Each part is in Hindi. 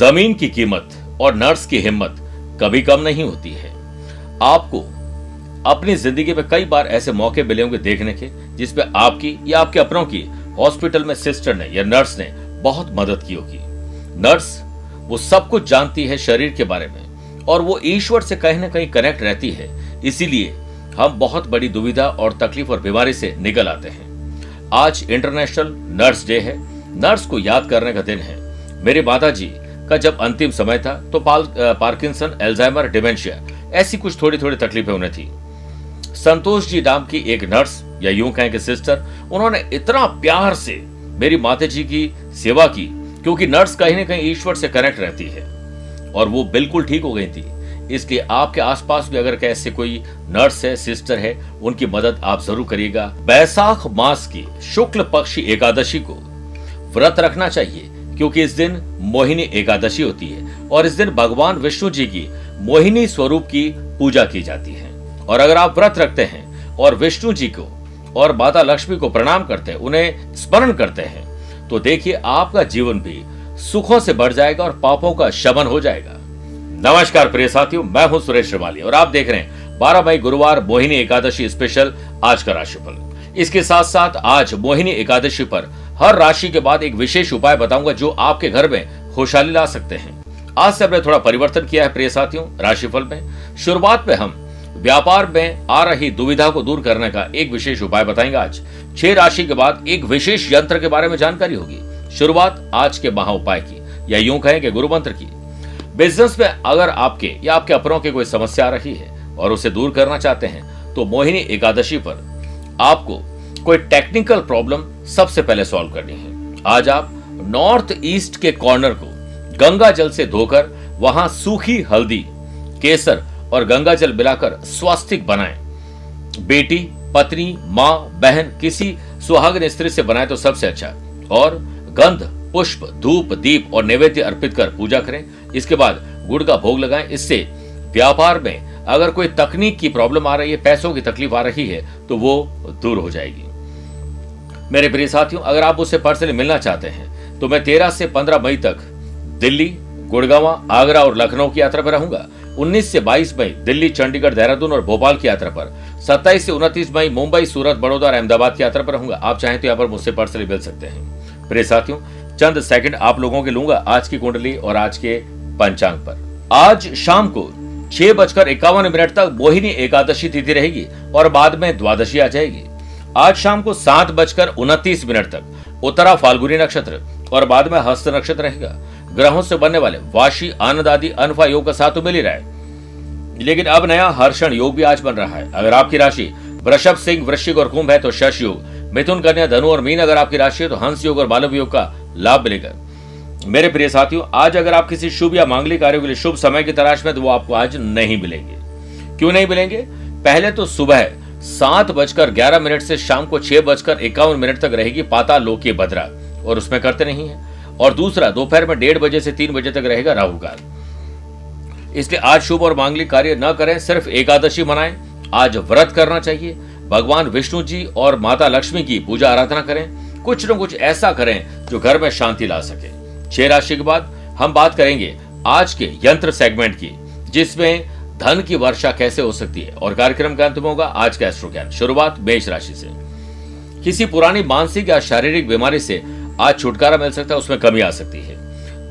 ज़मीन की कीमत और नर्स की हिम्मत कभी कम नहीं होती है। आपको अपनी ज़िंदगी में कई बार ऐसे मौके मिले होंगे देखने के जिसपे आपकी या आपके अपनों की हॉस्पिटल में सिस्टर ने या नर्स ने बहुत मदद की होगी। नर्स, वो सब कुछ जानती है शरीर के बारे में और वो ईश्वर से कहीं ना कहीं कनेक्ट रहती है। इसीलिए हम बहुत बड़ी दुविधा और तकलीफ़ और बीमारी से निकल आते हैं। आज इंटरनेशनल नर्स डे है। नर्स को याद करने का दिन है। मेरे माता जी का जब अंतिम समय था तो पाल पार्किंसन, एल्जाइमर, डिमेंशिया, ऐसी कुछ थोड़ी थोड़ी तकलीफें उन्हें थी। संतोष जी नाम की एक नर्स, या यूँ कहें कि सिस्टर, उन्होंने इतना प्यार से मेरी माता जी की सेवा की, क्योंकि नर्स कहीं ना कहीं ईश्वर से कनेक्ट रहती है, और वो बिल्कुल ठीक हो गई थी। इसलिए आपके आसपास भी अगर कैसे कोई नर्स है, सिस्टर है, उनकी मदद आप ज़रूर करिएगा। बैसाख मास की शुक्ल पक्षी एकादशी को व्रत रखना चाहिए क्योंकि इस दिन मोहिनी एकादशी होती है और इस दिन भगवान विष्णु जी की मोहिनी स्वरूप की पूजा की जाती है। और अगर आप व्रत रखते हैं और विष्णु जी को और माता लक्ष्मी को प्रणाम करते हैं, उन्हें स्मरण करते हैं तो देखिए आपका जीवन भी सुखों से बढ़ जाएगा और पापों का शमन हो जाएगा। नमस्कार प्रिय साथियों, मैं हूँ सुरेश श्रीमाली और आप देख रहे हैं 12 मई गुरुवार मोहिनी एकादशी स्पेशल आज का राशिफल। इसके साथ साथ आज मोहिनी एकादशी पर हर राशि के बाद एक विशेष उपाय बताऊँगा जो आपके घर में खुशहाली ला सकते हैं। आज से हमने थोड़ा परिवर्तन किया है, प्रिय साथियों, राशिफल में। शुरुआत में हम व्यापार में आ रही दुविधा को दूर करने का एक विशेष उपाय बताएँगे आज। छह राशि के बाद एक विशेष यंत्र के बारे में जानकारी होगी। शुरुआत आज के महा उपाय की, या यूँ कहें कि गुरु मंत्र की। बिज़नेस में अगर आपके या आपके अपनों की कोई समस्या आ रही है और उसे दूर करना चाहते हैं तो मोहिनी एकादशी पर आपको कोई टेक्निकल प्रॉब्लम सबसे पहले सॉल्व करनी है। आज आप नॉर्थ ईस्ट के कॉर्नर को गंगा जल से धोकर वहाँ सूखी हल्दी, केसर और गंगा जल मिलाकर स्वास्तिक बनाएँ। बेटी, पत्नी, माँ, बहन किसी सुहागन स्त्री से बनाए तो सबसे अच्छा। और गंध, पुष्प, धूप, दीप और नैवेद्य अर्पित कर पूजा करें। इसके बाद गुड़ का भोग लगाएँ। इससे व्यापार में अगर कोई तकनीक की प्रॉब्लम आ रही है, पैसों की तकलीफ़ आ रही है तो वो दूर हो जाएगी। मेरे प्रिय साथियों, अगर आप उससे पर्सनली मिलना चाहते हैं तो मैं तेरह से पंद्रह मई तक दिल्ली, गुड़गावा, आगरा और लखनऊ की यात्रा पर रहूँगा। 19 से 22 मई दिल्ली, चंडीगढ़, देहरादून और भोपाल की यात्रा पर। 27 से 29 मई मुंबई, सूरत, बड़ौदा और अहमदाबाद की यात्रा पर रहूँगा। आप चाहें तो यहाँ पर मुझसे पर्सनली मिल सकते हैं। प्रिय साथियों, चंद सेकंड आप लोगों के लूँगा आज की कुंडली और आज के पंचांग पर। आज शाम को छह बजकर इक्यावन मिनट तक मोहिनी एकादशी तिथि रहेगी और बाद में द्वादशी आ जाएगी। आज शाम को सात बजकर उनतीस मिनट तक उत्तरा फाल्गुनी नक्षत्र और बाद में हस्त नक्षत्र रहेगा। ग्रहों से बनने वाले वाशी आनंद आदि अनफा योग का साथ तो मिल ही रहा है। लेकिन अब नया हर्षण योग भी आज बन रहा है। अगर आपकी राशि वृषभ, सिंह, वृश्चिक और कुंभ है तो शश योग, मिथुन, कन्या, धनु और मीन अगर आपकी राशि है तो हंस योग और बालव योग का लाभ मिलेगा। मेरे प्रिय साथियों, आज अगर आप किसी शुभ या मांगलिक कार्यों के लिए शुभ समय की तलाश में तो वो आपको आज नहीं मिलेंगे। क्यों नहीं मिलेंगे? पहले तो सुबह सात बजकर ग्यारह मिनट से शाम को छह बजकर इक्यावन मिनट तक रहेगी पाता लोकी भद्रा और उसमें करते नहीं है। और दूसरा, दोपहर में डेढ़ बजे से तीन बजे तक रहेगा राहु काल इसलिए आज शुभ और मांगलिक कार्य न करें, सिर्फ़ एकादशी मनाएँ। आज व्रत करना चाहिए। भगवान विष्णु जी और माता लक्ष्मी की पूजा आराधना करें। कुछ न कुछ ऐसा करें जो घर में शांति ला सके। छह राशि के बाद हम बात करेंगे आज के यंत्र सेगमेंट की, जिसमें धन की वर्षा कैसे हो सकती है? और कार्यक्रम का अंत में होगा आज का एस्ट्रो ज्ञान शुरुआत मेष राशि से। किसी पुरानी मानसिक या शारीरिक बीमारी से आज छुटकारा मिल सकता है, उसमें कमी आ सकती है।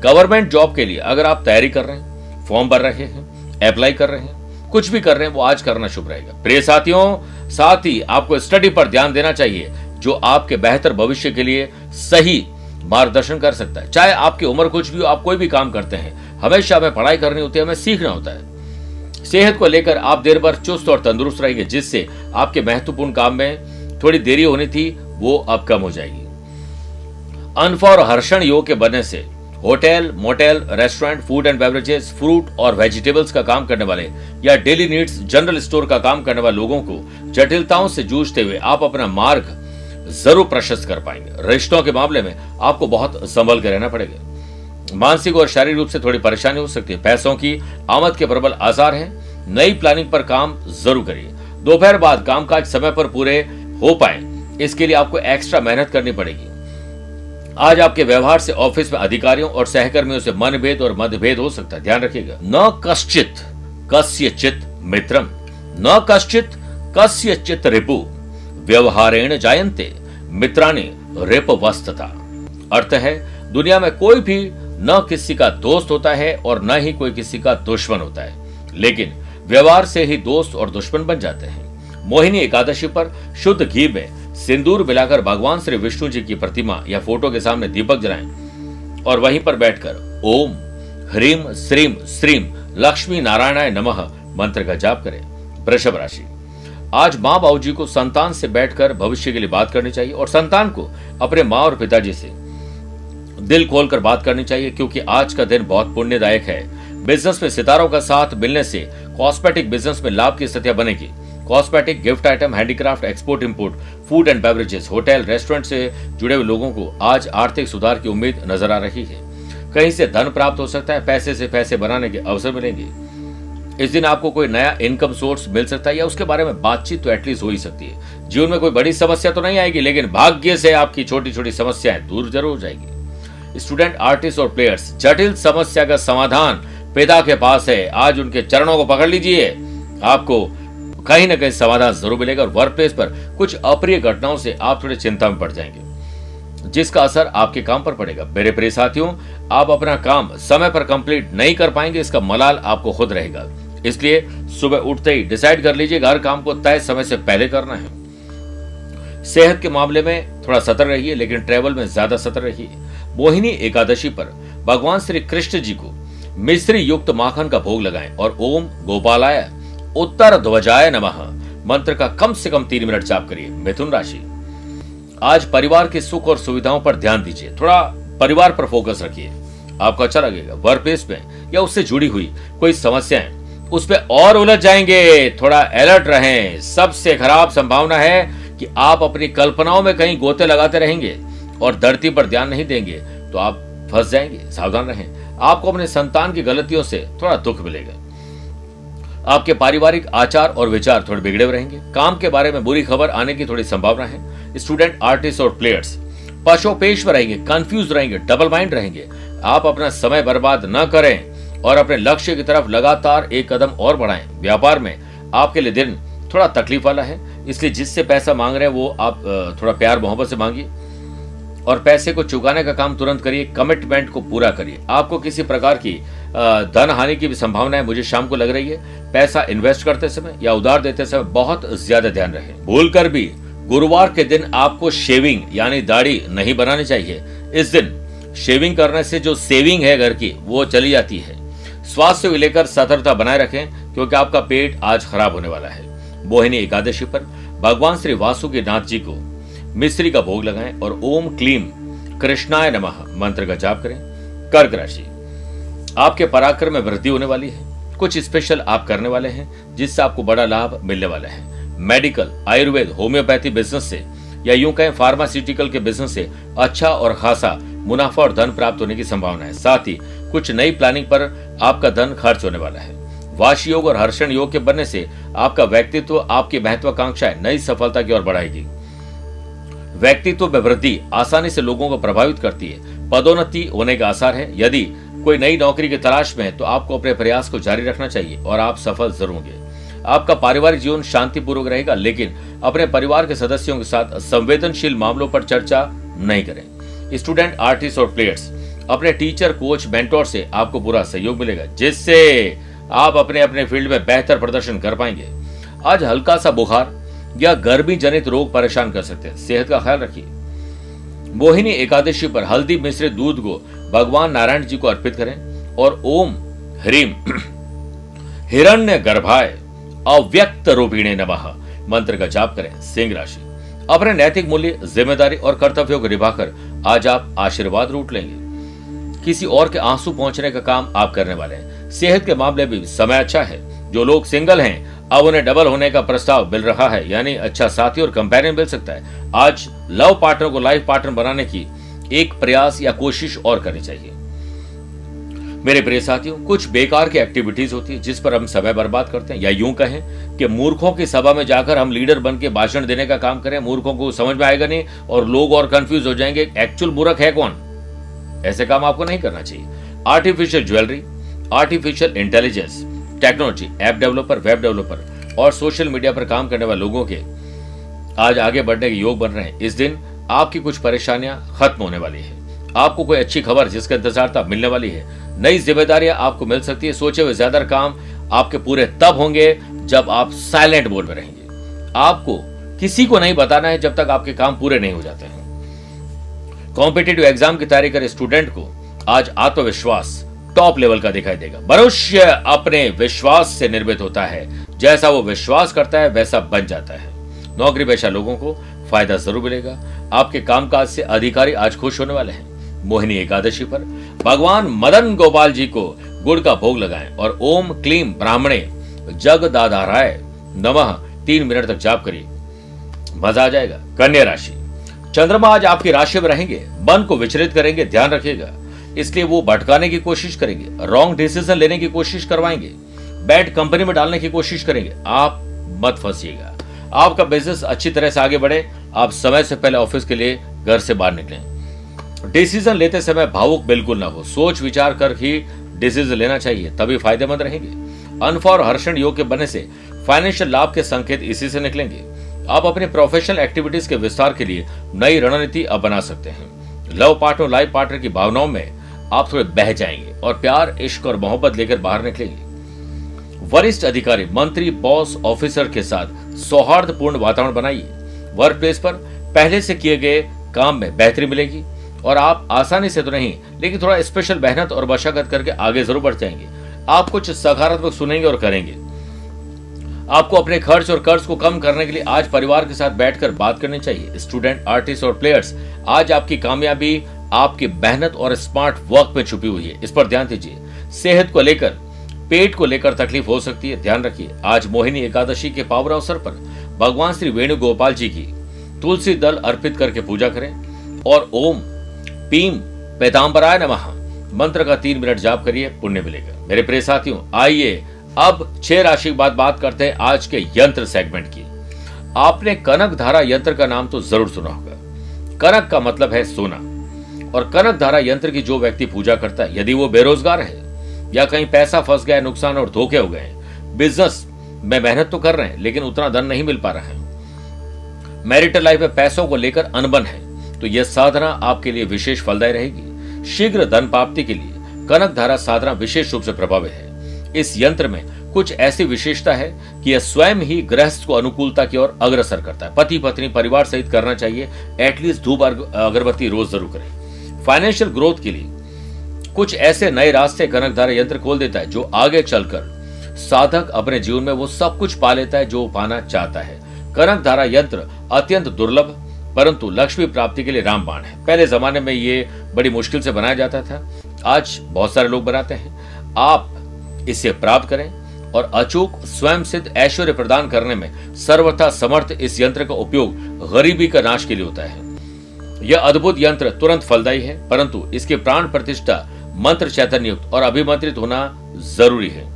गवर्नमेंट जॉब के लिए अगर आप तैयारी कर रहे हैं, फॉर्म भर रहे हैं, अप्लाई कर रहे हैं, कुछ भी कर रहे हैं, वो आज करना शुभ रहेगा। प्रिय साथियों, साथ ही आपको स्टडी पर ध्यान देना चाहिए, जो आपके बेहतर भविष्य के लिए सही मार्गदर्शन कर सकता है। चाहे आपकी उम्र कुछ भी हो, आप कोई भी काम करते हैं, हमेशा हमें पढ़ाई करनी होती है, हमें सीखना होता है। सेहत को लेकर आप देर भर चुस्त और तंदुरुस्त रहेंगे, जिससे आपके महत्वपूर्ण काम में थोड़ी देरी होनी थी, वो अब कम हो जाएगी। अनफ और हर्षण योग के बनने से hotel, motel, restaurant, food and beverages, fruit और वेजिटेबल्स का काम करने वाले या डेली नीड्स जनरल स्टोर का काम करने वाले लोगों को जटिलताओं से जूझते हुए आप अपना मार्ग ज़रूर प्रशस्त कर पाएँगे। रिश्तों के मामले में आपको बहुत संभल कर रहना पड़ेगा। मानसिक और शारीरिक रूप से थोड़ी परेशानी हो सकती है। पैसों की आमद के प्रबल आसार हैं। नई प्लानिंग पर काम ज़रूर करिए। दोपहर बाद कामकाज समय पर पूरे हो पाए। इसके लिए आपको एक्स्ट्रा मेहनत करनी पड़ेगी। आज आपके व्यवहार से ऑफ़िस में अधिकारियों और सहकर्मियों से मनभेद और मतभेद हो सकता है। ध्यान रखिएगा। न कश्चित कस्य चित मित्रम। न कश्चित कस्य चित रिपु। व्यवहारेण जायन्ते। मित्राणी रिप वस्तता अर्थ है, दुनिया में कोई भी न किसी का दोस्त होता है और न ही कोई किसी का दुश्मन होता है। लेकिन व्यवहार से ही दोस्त और दुश्मन बन जाते हैं। मोहिनी एकादशी पर शुद्ध घी में सिंदूर मिलाकर भगवान श्री विष्णु जी की प्रतिमा या फ़ोटो के सामने दीपक जलाएँ और वहीं पर बैठकर ओम, ह्रीम, श्रीम श्रीम, लक्ष्मी नारायणाय नमः मंत्र का जाप करें। वृषभ राशि। आज माँ बाबू जी को संतान से बैठकर भविष्य के लिए बात करनी चाहिए और संतान को अपने माँ और पिताजी से दिल खोलकर बात करनी चाहिए, क्योंकि आज का दिन बहुत पुण्यदायक है। बिज़नेस में सितारों का साथ मिलने से कॉस्मेटिक बिज़नेस में लाभ की स्थितियाँ बनेगी। Cosmetic gift item, handicraft, export, import, food and beverages, hotel, restaurant से जुड़े हुए लोगों को आज आर्थिक सुधार की उम्मीद नज़र आ रही है। कहीं से धन प्राप्त हो सकता है, पैसे से पैसे बनाने के अवसर मिलेंगे। इस दिन आपको कोई नया इनकम सोर्स मिल सकता है, या उसके बारे में बातचीत तो एटलीस्ट हो ही सकती है। जीवन में कोई बड़ी समस्या तो नहीं आएगी, लेकिन भाग्य से आपकी छोटी छोटी समस्याएँ दूर ज़रूर हो जाएगी। स्टूडेंट, आर्टिस्ट और प्लेयर्स, जटिल समस्या का समाधान पिता के पास है। आज उनके चरणों को पकड़ लीजिए। आपको कहीं ना कहीं समाधान ज़रूर मिलेगा और वर्क प्लेस पर कुछ अप्रिय घटनाओं से आप थोड़े चिंता में पड़ जाएँगे, जिसका असर आपके काम पर पड़ेगा। मेरे प्रिय साथियों, आप अपना काम समय पर कंप्लीट नहीं कर पाएँगे, इसका मलाल आपको खुद रहेगा। इसलिए सुबह उठते ही डिसाइड कर लीजिए हर काम को तय समय से पहले करना है। सेहत के मामले में थोड़ा सतर्क रहिए, लेकिन ट्रेवल में ज़्यादा सतर्क रहिए। मोहिनी एकादशी पर भगवान श्री कृष्ण जी को मिश्री युक्त माखन का भोग लगाएँ और ओम गोपालाय, उत्तर ध्वजाय नमः, मंत्र का कम से कम तीन मिनट जाप करिए, मिथुन राशि। आज परिवार के सुख और सुविधाओं पर ध्यान दीजिए, थोड़ा परिवार पर फोकस रखिए। आपको अच्छा लगेगा वर्क प्लेस में या उससे जुड़ी हुई कोई समस्याएँ, उस पर और उलझ जाएँगे, थोड़ा अलर्ट रहें। सबसे खराब संभावना है कि आप अपनी कल्पनाओं में कहीं गोते लगाते रहेंगे और धरती पर ध्यान नहीं देंगे तो आप फंस जाएँगे, सावधान रहें। आपको अपने संतान की गलतियों से थोड़ा दुख मिलेगा। आपके पारिवारिक आचार और विचार थोड़े बिगड़े हुए रहेंगे। काम के बारे में बुरी खबर आने की थोड़ी संभावना है। स्टूडेंट, आर्टिस्ट और प्लेयर्स, पशोपेश रहेंगे, कंफ्यूज रहेंगे, डबल माइंड रहेंगे। आप अपना समय बर्बाद न करें और अपने लक्ष्य की तरफ़ लगातार एक कदम और बढ़ाएँ। व्यापार में आपके लिए दिन थोड़ा तकलीफ़ वाला है, इसलिए जिससे पैसा मांग रहे हैं वो आप थोड़ा प्यार मोहब्बत से मांगिए। और पैसे को चुकाने का काम तुरंत करिए कमिटमेंट को पूरा करिए। आपको किसी प्रकार की धन हानि की भी संभावना है, मुझे शाम को लग रही है। पैसा इन्वेस्ट करते समय या उधार देते समय बहुत ज़्यादा ध्यान रहे भूल कर भी गुरुवार के दिन आपको शेविंग यानी दाढ़ी नहीं बनानी चाहिए। इस दिन शेविंग करने से जो सेविंग है घर की, वो चली जाती है। स्वास्थ्य को लेकर सतर्कता बनाए रखें, क्योंकि आपका पेट आज खराब होने वाला है। मोहिनी एकादशी पर भगवान श्री वासुकी नाथ जी को मिश्री का भोग लगाएँ और ओम क्लीम कृष्णाय नमः मंत्र का जाप करें। कर्क राशि, आपके पराक्रम में वृद्धि होने वाली है। कुछ स्पेशल आप करने वाले हैं, जिससे आपको बड़ा लाभ मिलने वाला है। मेडिकल आयुर्वेद होम्योपैथी बिज़नेस से या यूँ कहें फार्मास्यूटिकल के बिज़नेस से अच्छा और खासा मुनाफा और धन प्राप्त होने की संभावना है। साथ ही कुछ नई प्लानिंग पर आपका धन खर्च होने वाला है। वाश योग और हर्षण योग के बनने से आपका व्यक्तित्व, आपकी महत्वाकांक्षाएँ नई सफलता की ओर बढ़ाएगी। व्यक्तित्व में वृद्धि आसानी से लोगों को प्रभावित करती है। पदोन्नति होने का आसार है। यदि कोई नई नौकरी की तलाश में है तो आपको अपने प्रयास को जारी रखना चाहिए और आप सफल ज़रूर होंगे। आपका पारिवारिक जीवन शांतिपूर्वक रहेगा, लेकिन अपने परिवार के सदस्यों के साथ संवेदनशील मामलों पर चर्चा नहीं करें। स्टूडेंट, आर्टिस्ट और प्लेयर्स, अपने टीचर, कोच, मेंटोर से आपको पूरा सहयोग मिलेगा, जिससे आप अपने अपने फ़ील्ड में बेहतर प्रदर्शन कर पाएँगे। आज हल्का सा बुखार या गर्मी जनित रोग परेशान कर सकते हैं। सेहत का ख्याल रखिए। मोहिनी एकादशी पर हल्दी मिश्रित दूध को भगवान नारायण जी को अर्पित करें और ओम ह्रीम हिरण्य गर्भाय अव्यक्त रूपिणे नमः। मंत्र का जाप करें, सिंह राशि। अपने नैतिक मूल्य, ज़िम्मेदारी और कर्तव्यों को निभाकर आज आप आशीर्वाद रूट लेंगे। किसी और के आँसू पहुँचने का काम आप करने वाले हैं। सेहत के मामले में समय अच्छा है। जो लोग सिंगल हैं अब उन्हें डबल होने का प्रस्ताव मिल रहा है, यानी अच्छा साथी और कंपेनियन मिल सकता है। आज लव पार्टनर को लाइफ पार्टनर बनाने की एक प्रयास या कोशिश और करनी चाहिए। मेरे प्रिय साथियों, कुछ बेकार की एक्टिविटीज़ होती है जिस पर हम समय बर्बाद करते हैं, या यूँ कहें कि मूर्खों की सभा में जाकर हम लीडर बन के भाषण देने का काम करें, मूर्खों को समझ में आएगा नहीं और लोग और कंफ्यूज हो जाएँगे एक्चुअल मूर्ख है कौन? ऐसे काम आपको नहीं करना चाहिए। Artificial jewellery artificial intelligence technology, app developer, web developer और सोशल मीडिया पर काम करने वाले लोगों के आज आगे बढ़ने के योग बन रहे हैं। इस दिन आपकी कुछ परेशानियाँ खत्म होने वाली है। आपको कोई अच्छी खबर जिसका इंतज़ार था, मिलने वाली है। नई जिम्मेदारियाँ आपको मिल सकती है। सोचे हुए ज़्यादा काम आपके पूरे तब होंगे जब आप साइलेंट मोड में रहेंगे। आपको किसी को नहीं बताना है जब तक आपके काम पूरे नहीं हो जाते हैं। कॉम्पिटेटिव एग्ज़ाम की तैयारी करे स्टूडेंट को आज आत्मविश्वास टॉप लेवल का दिखाई देगा। मनुष्य अपने विश्वास से निर्मित होता है। जैसा वो विश्वास करता है, वैसा बन जाता है। नौकरी पेशा लोगों को फ़ायदा ज़रूर मिलेगा। आपके कामकाज से अधिकारी आज खुश होने वाले हैं। मोहिनी एकादशी पर भगवान मदन गोपाल जी को गुड़ का भोग लगाएँ और ओम क्लीम ब्राह्मणे जग दाधाराय नमः तीन मिनट तक जाप करिए। मज़ा आ जाएगा। कन्या राशि। चंद्रमा आज आपकी राशि में रहेंगे। मन को विचलित करेंगे, ध्यान रखिएगा। इसलिए वो भटकाने की कोशिश करेंगे रॉन्ग डिसीज़न लेने की कोशिश करवाएँगे बैड कंपनी में डालने की कोशिश करेंगे। आप मत फंसिएगा। आपका बिज़नेस अच्छी तरह से आगे बढ़े, आप समय से पहले ऑफ़िस के लिए घर से बाहर निकलें। डिसीज़न लेते समय भावुक बिल्कुल ना हो। सोच विचार कर ही डिसीज़न लेना चाहिए, तभी फ़ायदेमंद रहेंगे। अनफा और हर्षण योग के बनने से फाइनेंशियल लाभ के संकेत इसी से निकलेंगे। आप अपने प्रोफेशनल एक्टिविटीज़ के विस्तार के लिए नई रणनीति अब बना सकते हैं। लव पार्टनर लाइफ पार्टनर की भावनाओं में आप थोड़े बह जाएँगे और प्यार, इश्क और मोहब्बत लेकर बाहर निकलेंगे। वरिष्ठ अधिकारी, मंत्री, बॉस, ऑफिसर के साथ सौहार्दपूर्ण वातावरण बनाइए। वर्क प्लेस पर पहले से किए गए काम में बेहतरी मिलेगी और आप आसानी से तो नहीं, लेकिन थोड़ा स्पेशल मेहनत और मशक्कत करके आगे ज़रूर बढ़ जाएँगे। आप कुछ सकारात्मक सुनेंगे और करेंगे। आपको अपने खर्च और कर्ज को कम करने के लिए आज परिवार के साथ बैठकर बात करनी चाहिए। स्टूडेंट आर्टिस्ट और प्लेयर्स आज आपकी कामयाबी आपकी मेहनत और स्मार्ट वर्क में छुपी हुई है। इस पर ध्यान दीजिए। सेहत को लेकर, पेट को लेकर तकलीफ़ हो सकती है। ध्यान रखिए, आज मोहिनी एकादशी के पावर अवसर पर भगवान श्री वेणुगोपाल जी की तुलसी दल अर्पित करके पूजा करें और ओम पीम पैताम्बराय नमः। मंत्र का तीन मिनट जाप करिए, पुण्य मिलेगा। मेरे प्रिय साथियों, आइए अब छह राशि के बाद बात करते हैं आज के यंत्र सेगमेंट की। आपने कनक धारा यंत्र का नाम तो ज़रूर सुना होगा। कनक का मतलब है सोना। और कनक धारा यंत्र की जो व्यक्ति पूजा करता है, यदि वो बेरोजगार है, या कहीं पैसा फंस गया, नुकसान और धोखे हो गए बिज़नेस में मेहनत तो कर रहे हैं, लेकिन उतना धन नहीं मिल पा रहा है। मैरिटल लाइफ में पैसों को लेकर अनबन है तो यह साधना आपके लिए विशेष फलदायी रहेगी। शीघ्र धन प्राप्ति के लिए कनक धारा साधना विशेष रूप से प्रभावित है। इस यंत्र में कुछ ऐसी विशेषता है कि यह स्वयं ही गृहस्थ को अनुकूलता की ओर अग्रसर करता है। पति पत्नी परिवार सहित करना चाहिए। एटलीस्ट धूप, अगरबत्ती रोज ज़रूर करें। फाइनेंशियल ग्रोथ के लिए कुछ ऐसे नए रास्ते कनक धारा यंत्र खोल देता है, जो आगे चलकर साधक अपने जीवन में वो सब कुछ पा लेता है, जो पाना चाहता है। कनक धारा यंत्र अत्यंत दुर्लभ, परंतु लक्ष्मी प्राप्ति के लिए रामबाण है। पहले जमाने में ये बड़ी मुश्किल से बनाया जाता था। आज बहुत सारे लोग बनाते हैं। आप इसे प्राप्त करें और अचूक स्वयं सिद्ध ऐश्वर्य प्रदान करने में सर्वथा समर्थ इस यंत्र का उपयोग गरीबी का नाश के लिए होता है। यह अद्भुत यंत्र तुरंत फलदायी है, परंतु इसके प्राण प्रतिष्ठा मंत्र चैतन्य युक्त और अभिमंत्रित होना ज़रूरी है।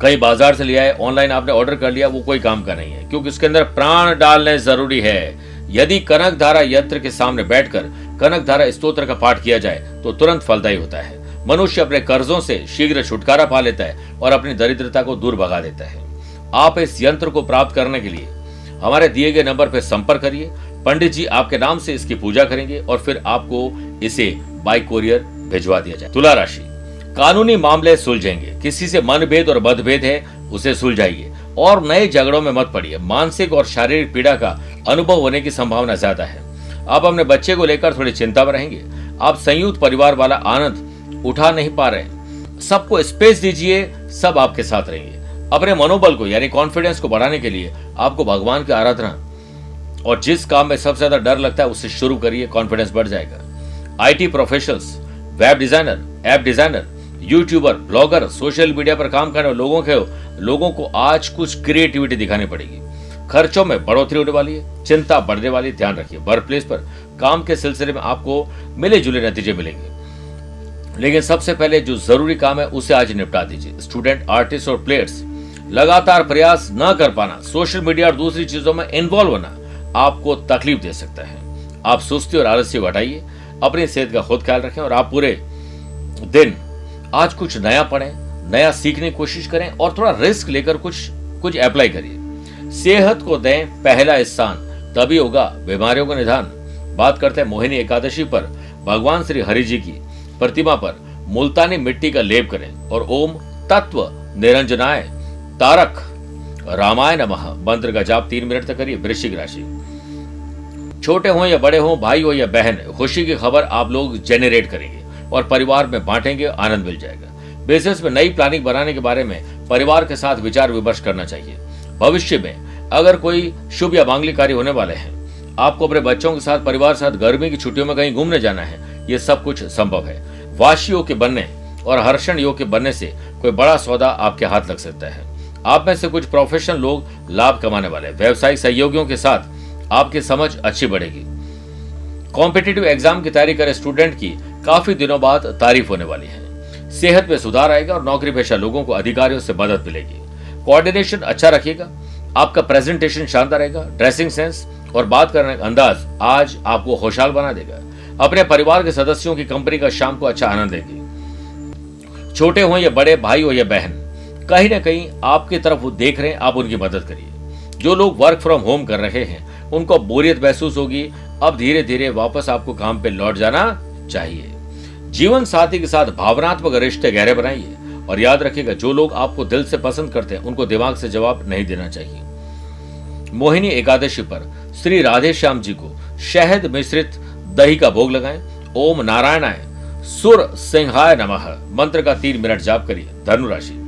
कहीं बाज़ार से लिया है ऑनलाइन आपने ऑर्डर कर लिया, वो कोई काम का नहीं है, क्योंकि इसके अंदर प्राण डालने ज़रूरी है। यदि कनक धारा यंत्र के सामने बैठकर कनक धारा स्त्रोत्र का पाठ किया जाए तो तुरंत फलदायी होता है। मनुष्य अपने कर्जों से शीघ्र छुटकारा पा लेता है और अपनी दरिद्रता को दूर भगा देता है। आप इस यंत्र को प्राप्त करने के लिए हमारे दिए गए नंबर पर संपर्क करिए पंडित जी आपके नाम से इसकी पूजा करेंगे और फिर आपको इसे बाई कोरियर भिजवा दिया जाए। तुला राशि। कानूनी मामले सुलझेंगे। किसी से मनभेद और मतभेद है, उसे सुलझाइए। और नए झगड़ों में मत पड़िए। मानसिक और शारीरिक पीड़ा का अनुभव होने की संभावना ज़्यादा है। आप अपने बच्चे को लेकर थोड़ी चिंता में रहेंगे। आप संयुक्त परिवार वाला आनंद उठा नहीं पा रहे सबको स्पेस दीजिए, सब आपके साथ रहेंगे। अपने मनोबल को, यानी कॉन्फिडेंस को बढ़ाने के लिए आपको भगवान की आराधना और जिस काम में सबसे ज़्यादा डर लगता है, उससे शुरू करिए कॉन्फिडेंस बढ़ जाएगा। IT professionals web designer app designer YouTuber blogger social media पर काम करने लोगों के लोगों को आज कुछ क्रिएटिविटी दिखानी पड़ेगी। खर्चों में बढ़ोतरी होने वाली है, चिंता बढ़ने वाली ध्यान रखिए। वर्क प्लेस पर काम के सिलसिले में आपको मिले जुले नतीजे मिलेंगे। लेकिन सबसे पहले जो ज़रूरी काम है, उसे आज निपटा दीजिए। स्टूडेंट आर्टिस्ट और प्लेयर्स लगातार प्रयास न कर पाना। सोशल मीडिया और दूसरी चीज़ों में इन्वॉल्व होना। आपको तकलीफ़ दे सकता है। आप सुस्ती और आलस्य को हटाइए अपनी सेहत का खुद ख्याल रखें और आप पूरे दिन आज कुछ नया पढ़ें, नया सीखने की कोशिश करें और थोड़ा रिस्क लेकर कुछ कुछ अप्लाई करिए। सेहत को दें पहला स्थान, तभी होगा बीमारियों का निदान। बात करते हैं मोहिनी एकादशी पर। भगवान श्री हरि जी की प्रतिमा पर मुल्तानी मिट्टी का लेप करें और ओम तत्व निरंजनाय तारक रामायण नमः। मंत्र का जाप तीन मिनट तक करिए, वृश्चिक राशि। छोटे हो या बड़े हो, भाई हो या बहन, खुशी की खबर आप लोग जेनरेट करेंगे और परिवार में बांटेंगे, आनंद मिल जाएगा। बिज़नेस में नई प्लानिंग बनाने के बारे में परिवार के साथ विचार विमर्श करना चाहिए। भविष्य में अगर कोई शुभ या मांगलिक कार्य होने वाले हैं, आपको अपने बच्चों के साथ, परिवार साथ गर्मी की छुट्टियों में कहीं घूमने जाना है, ये सब कुछ संभव है। वाशी योग के बनने और हर्षण योग के बनने से कोई बड़ा सौदा आपके हाथ लग सकता है। आप में से कुछ प्रोफेशनल लोग लाभ कमाने वाले व्यवसायिक सहयोगियों के साथ आपकी समझ अच्छी बढ़ेगी। कॉम्पिटेटिव एग्ज़ाम की तैयारी करे स्टूडेंट की काफ़ी दिनों बाद तारीफ़ होने वाली है। सेहत में सुधार आएगा और नौकरी पेशा लोगों को अधिकारियों से मदद मिलेगी। कोऑर्डिनेशन अच्छा रखिएगा। आपका प्रेजेंटेशन शानदार रहेगा। ड्रेसिंग सेंस और बात करने का अंदाज आज आपको खुशहाल बना देगा। अपने परिवार के सदस्यों की कंपनी का शाम को अच्छा आनंद देगी छोटे हो या बड़े, भाई हो या बहन, कहीं ना कहीं आपकी तरफ़ वो देख रहे हैं, आप उनकी मदद करिए। जो लोग वर्क फ्रॉम होम कर रहे हैं उनको बोरियत महसूस होगी। अब धीरे धीरे वापस आपको काम पे लौट जाना चाहिए। जीवन साथी के साथ भावनात्मक रिश्ते गहरे बनाइए और याद रखिएगा, जो लोग आपको दिल से पसंद करते हैं, उनको दिमाग से जवाब नहीं देना चाहिए। मोहिनी एकादशी पर श्री राधे श्याम जी को शहद मिश्रित दही का भोग लगाएँ। ओम नारायणाय। सुर सिंहाय नमः। मंत्र का तीन मिनट जाप करिए। धनुराशि।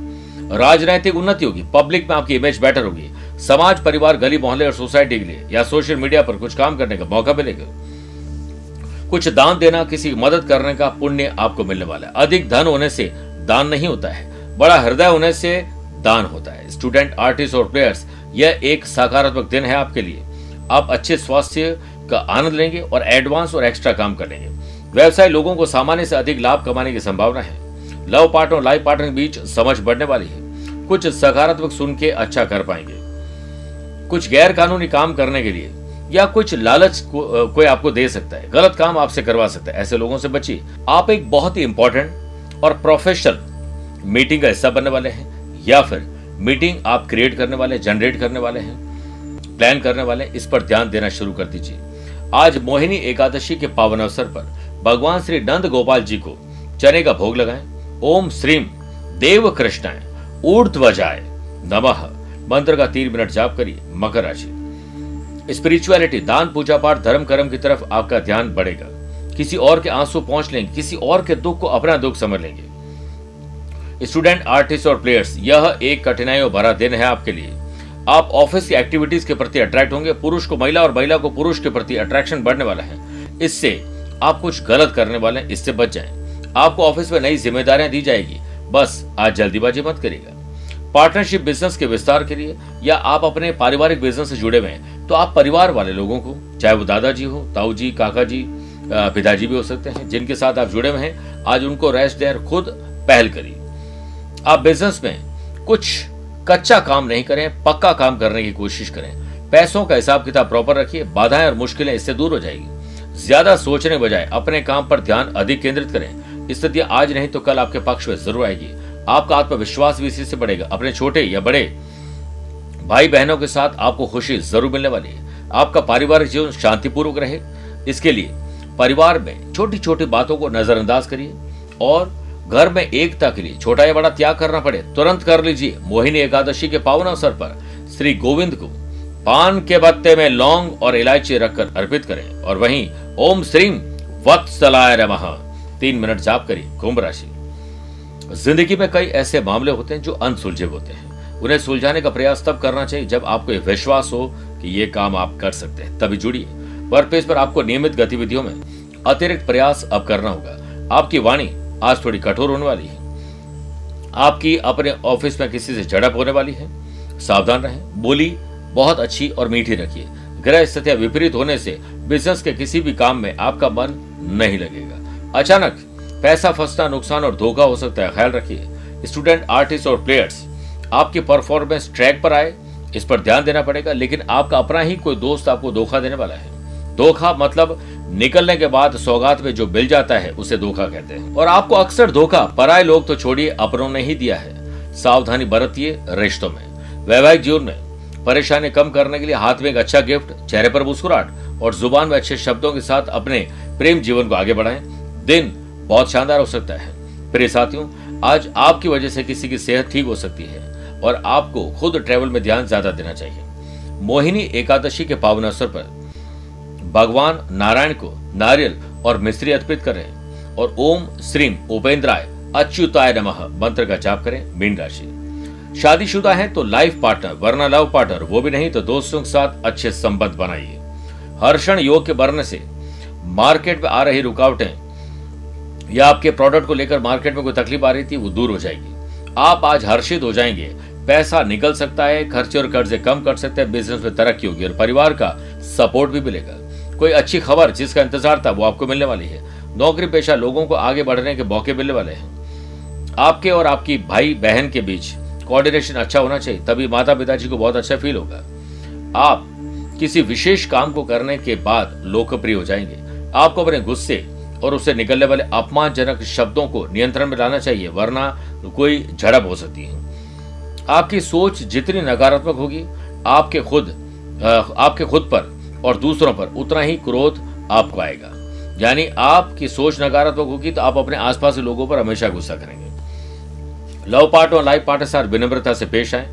राजनैतिक उन्नति होगी। पब्लिक में आपकी इमेज बेटर होगी। समाज, परिवार, गली, मोहल्ले और सोसाइटी के लिए या सोशल मीडिया पर कुछ काम करने का मौका मिलेगा। कुछ दान देना, किसी मदद करने का पुण्य आपको मिलने वाला है। अधिक धन होने से दान नहीं होता है। बड़ा हृदय होने से दान होता है। स्टूडेंट आर्टिस्ट और प्लेयर्स यह एक सकारात्मक दिन है आपके लिए। आप अच्छे स्वास्थ्य का आनंद लेंगे और एडवांस और एक्स्ट्रा काम करेंगे व्यवसाय लोगों को सामान्य से अधिक लाभ कमाने की संभावना है। लव पार्टनर और लाइफ पार्टनर के बीच समझ बढ़ने वाली है। कुछ सकारात्मक सुन के अच्छा कर पाएँगे। कुछ गैर कानूनी काम करने के लिए या कुछ लालच को, कोई आपको दे सकता है। गलत काम आपसे करवा सकता है। ऐसे लोगों से बचिए। आप एक बहुत ही इंपॉर्टेंट और प्रोफेशनल मीटिंग का हिस्सा बनने वाले हैं या फिर मीटिंग आप क्रिएट करने वाले जनरेट करने वाले हैं प्लान करने वाले इस पर ध्यान देना शुरू कर दीजिए। आज मोहिनी एकादशी के पावन अवसर पर भगवान श्री नंद गोपाल जी को चने का भोग लगाएँ। ओम श्रीम देव कृष्णाय ऊर्ध्वजाय नमः। मंत्र का तीन मिनट जाप करिए, मकर राशि। स्पिरिचुअलिटी दान पूजा पाठ धर्म, कर्म की तरफ़ आपका ध्यान बढ़ेगा। किसी और के आँसू पहुँच लेंगे, किसी और के दुख को अपना दुख समझ लेंगे। स्टूडेंट आर्टिस्ट और प्लेयर्स यह एक कठिनाइयों भरा दिन है आपके लिए। आप ऑफ़िस की एक्टिविटीज़ के प्रति अट्रैक्ट होंगे, पुरुष को महिला और महिला को पुरुष के प्रति अट्रैक्शन बढ़ने वाला है। इससे आप कुछ गलत करने वाले हैं, इससे बच जाएँ। आपको ऑफ़िस में नई जिम्मेदारियाँ दी जाएगी। बस, आज जल्दीबाजी मत करेगा पार्टनरशिप बिज़नेस के विस्तार के लिए या आप अपने पारिवारिक बिज़नेस से जुड़े हुए हैं तो आप परिवार वाले लोगों को, चाहे वो दादाजी हो ताऊ जी काका जी पिताजी भी हो सकते हैं, जिनके साथ आप जुड़े हुए हैं, आज उनको रेस्ट देर खुद पहल करिए। आप बिज़नेस में कुछ कच्चा काम नहीं करें, पक्का काम करने की कोशिश करें। पैसों का हिसाब किताब प्रॉपर रखिए, बाधाएँ और मुश्किलें इससे दूर हो जाएगी। ज़्यादा सोचने बजाय अपने काम पर ध्यान अधिक केंद्रित करें। स्थिति आज नहीं तो कल आपके पक्ष में ज़रूर आएगी। आपका आत्मविश्वास भी इसी से बढ़ेगा, अपने छोटे या बड़े भाई बहनों के साथ आपको खुशी ज़रूर मिलने वाली है। आपका पारिवारिक जीवन शांतिपूर्वक रहे। इसके लिए परिवार में छोटी छोटी बातों को नजरअंदाज करिए और घर में एकता के लिए छोटा या बड़ा त्याग करना पड़े, तुरंत कर लीजिए। मोहिनी एकादशी के पावन अवसर पर श्री गोविंद को पान के पत्ते में लौंग और इलायची रखकर अर्पित करें और वहीं ओम श्रीम वत्सलाय नमः। तीन मिनट जाप करिए, कुंभ राशि। ज़िंदगी में कई ऐसे मामले होते हैं जो अनसुलझे होते हैं। उन्हें सुलझाने का प्रयास तब करना चाहिए जब आपको यह विश्वास हो कि ये काम आप कर सकते हैं। तभी जुड़िए। वर्क प्लेस पर आपको नियमित गतिविधियों में अतिरिक्त प्रयास अब करना होगा। आपकी वाणी आज थोड़ी कठोर होने वाली है। आपकी अपने ऑफ़िस में किसी से झड़प होने वाली है। सावधान रहें। बोली बहुत अच्छी और मीठी रखिए। ग्रह स्थितियाँ विपरीत होने से बिज़नेस के किसी भी काम में आपका मन नहीं लगेगा। अचानक पैसा फंसना, नुकसान और धोखा हो सकता है। ख्याल रखिए स्टूडेंट आर्टिस्ट और प्लेयर्स आपकी परफॉर्मेंस ट्रैक पर आए, इस पर ध्यान देना पड़ेगा, लेकिन आपका अपना ही कोई दोस्त आपको धोखा देने वाला है। धोखा मतलब निकलने के बाद सौगात में जो मिल जाता है, उसे धोखा कहते हैं। और आपको अक्सर धोखा, पराए लोग तो छोड़िए, अपनों ने ही दिया है। सावधानी बरतिए रिश्तों में। वैवाहिक जीवन में परेशानी कम करने के लिए हाथ में एक अच्छा गिफ्ट चेहरे पर मुस्कुराहट और ज़ुबान में अच्छे शब्दों के साथ अपने प्रेम जीवन को आगे बढ़ाएँ। दिन बहुत शानदार हो सकता है। प्रिय साथियों, आज आपकी वजह से किसी की सेहत ठीक हो सकती है और आपको खुद ट्रेवल में ध्यान ज़्यादा देना चाहिए। मोहिनी एकादशी के पावन अवसर पर भगवान नारायण को नारियल और मिश्री अर्पित करें और ओम श्रीम उपेंद्राय अच्युताय नमः मंत्र का जाप करें मीन राशि। शादीशुदा है तो लाइफ पार्टनर वरना लव पार्टनर वो भी नहीं तो दोस्तों के साथ अच्छे संबंध बनाइए। हर्षण योग के बढ़ने से मार्केट में आ रही रुकावटें या आपके प्रोडक्ट को लेकर मार्केट में कोई तकलीफ़ आ रही थी, वो दूर हो जाएगी। आप आज हर्षित हो जाएँगे। पैसा निकल सकता है, खर्चे और कर्जे कम कर सकते हैं बिज़नेस में तरक्की होगी और परिवार का सपोर्ट भी मिलेगा। कोई अच्छी खबर जिसका इंतज़ार था, वो आपको मिलने वाली है। नौकरी पेशा लोगों को आगे बढ़ने के मौके मिलने वाले हैं। आपके और आपकी भाई बहन के बीच कोऑर्डिनेशन अच्छा होना चाहिए, तभी माता पिताजी को बहुत अच्छा फील होगा। आप किसी विशेष काम को करने के बाद लोकप्रिय हो जाएँगे। आपको अपने गुस्से और उससे निकलने वाले अपमानजनक शब्दों को नियंत्रण में लाना चाहिए, वरना कोई झड़प हो सकती है। आपकी सोच जितनी नकारात्मक होगी, आपके खुद आपके खुद पर और दूसरों पर उतना ही क्रोध आपको आएगा। यानी आपकी सोच नकारात्मक होगी तो आप अपने आसपास के लोगों पर हमेशा गुस्सा करेंगे। लव पार्ट और लाइफ पार्ट के साथ विनम्रता से पेश आए।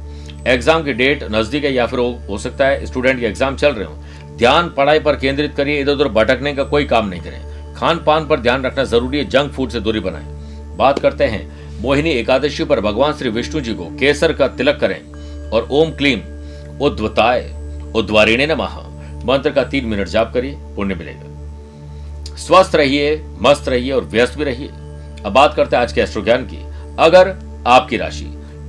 एग्ज़ाम की डेट नज़दीक है या फिर हो सकता है, स्टूडेंट के एग्ज़ाम चल रहे हो। ध्यान, पढ़ाई पर केंद्रित करिए इधर उधर भटकने का कोई काम नहीं करें। खान पान पर ध्यान रखना ज़रूरी है, जंक फ़ूड से दूरी बनाएँ। बात करते हैं, मोहिनी एकादशी पर भगवान श्री विष्णु जी को केसर का तिलक करें और ओम क्लीम, उद्वताय, उद्वारिणे नमः। मंत्र का तीन मिनट जाप करिए, पुण्य मिलेगा। स्वस्थ रहिए, मस्त रहिए और व्यस्त भी रहिए। अब बात करते हैं आज के एस्ट्रो ज्ञान की। अगर आपकी राशि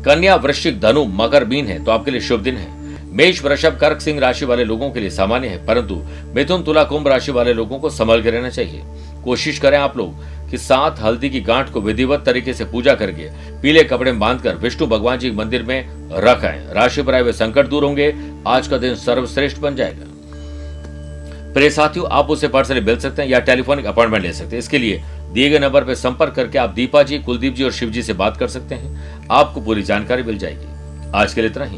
कन्या वृश्चिक धनु मकर बीन है तो आपके लिए शुभ दिन है। मेष, वृषभ, कर्क, सिंह राशि वाले लोगों के लिए सामान्य है, परंतु मिथुन, तुला, कुंभ राशि वाले लोगों को संभल के रहना चाहिए। कोशिश करें आप लोग कि सात हल्दी की गांठ को विधिवत तरीके से पूजा करके पीले कपड़े बांधकर विष्णु भगवान जी मंदिर में रखें राशि पर आए हुए संकट दूर होंगे, आज का दिन सर्वश्रेष्ठ बन जाएगा। प्रिय साथियों, आप उसे पर्सनली मिल सकते हैं या टेलीफोनिक अपॉइंटमेंट ले सकते हैं। इसके लिए दिए गए नंबर पर संपर्क करके आप दीपा जी, कुलदीप जी और शिव जी से बात कर सकते हैं। आपको पूरी जानकारी मिल जाएगी। आज के लिए इतना ही।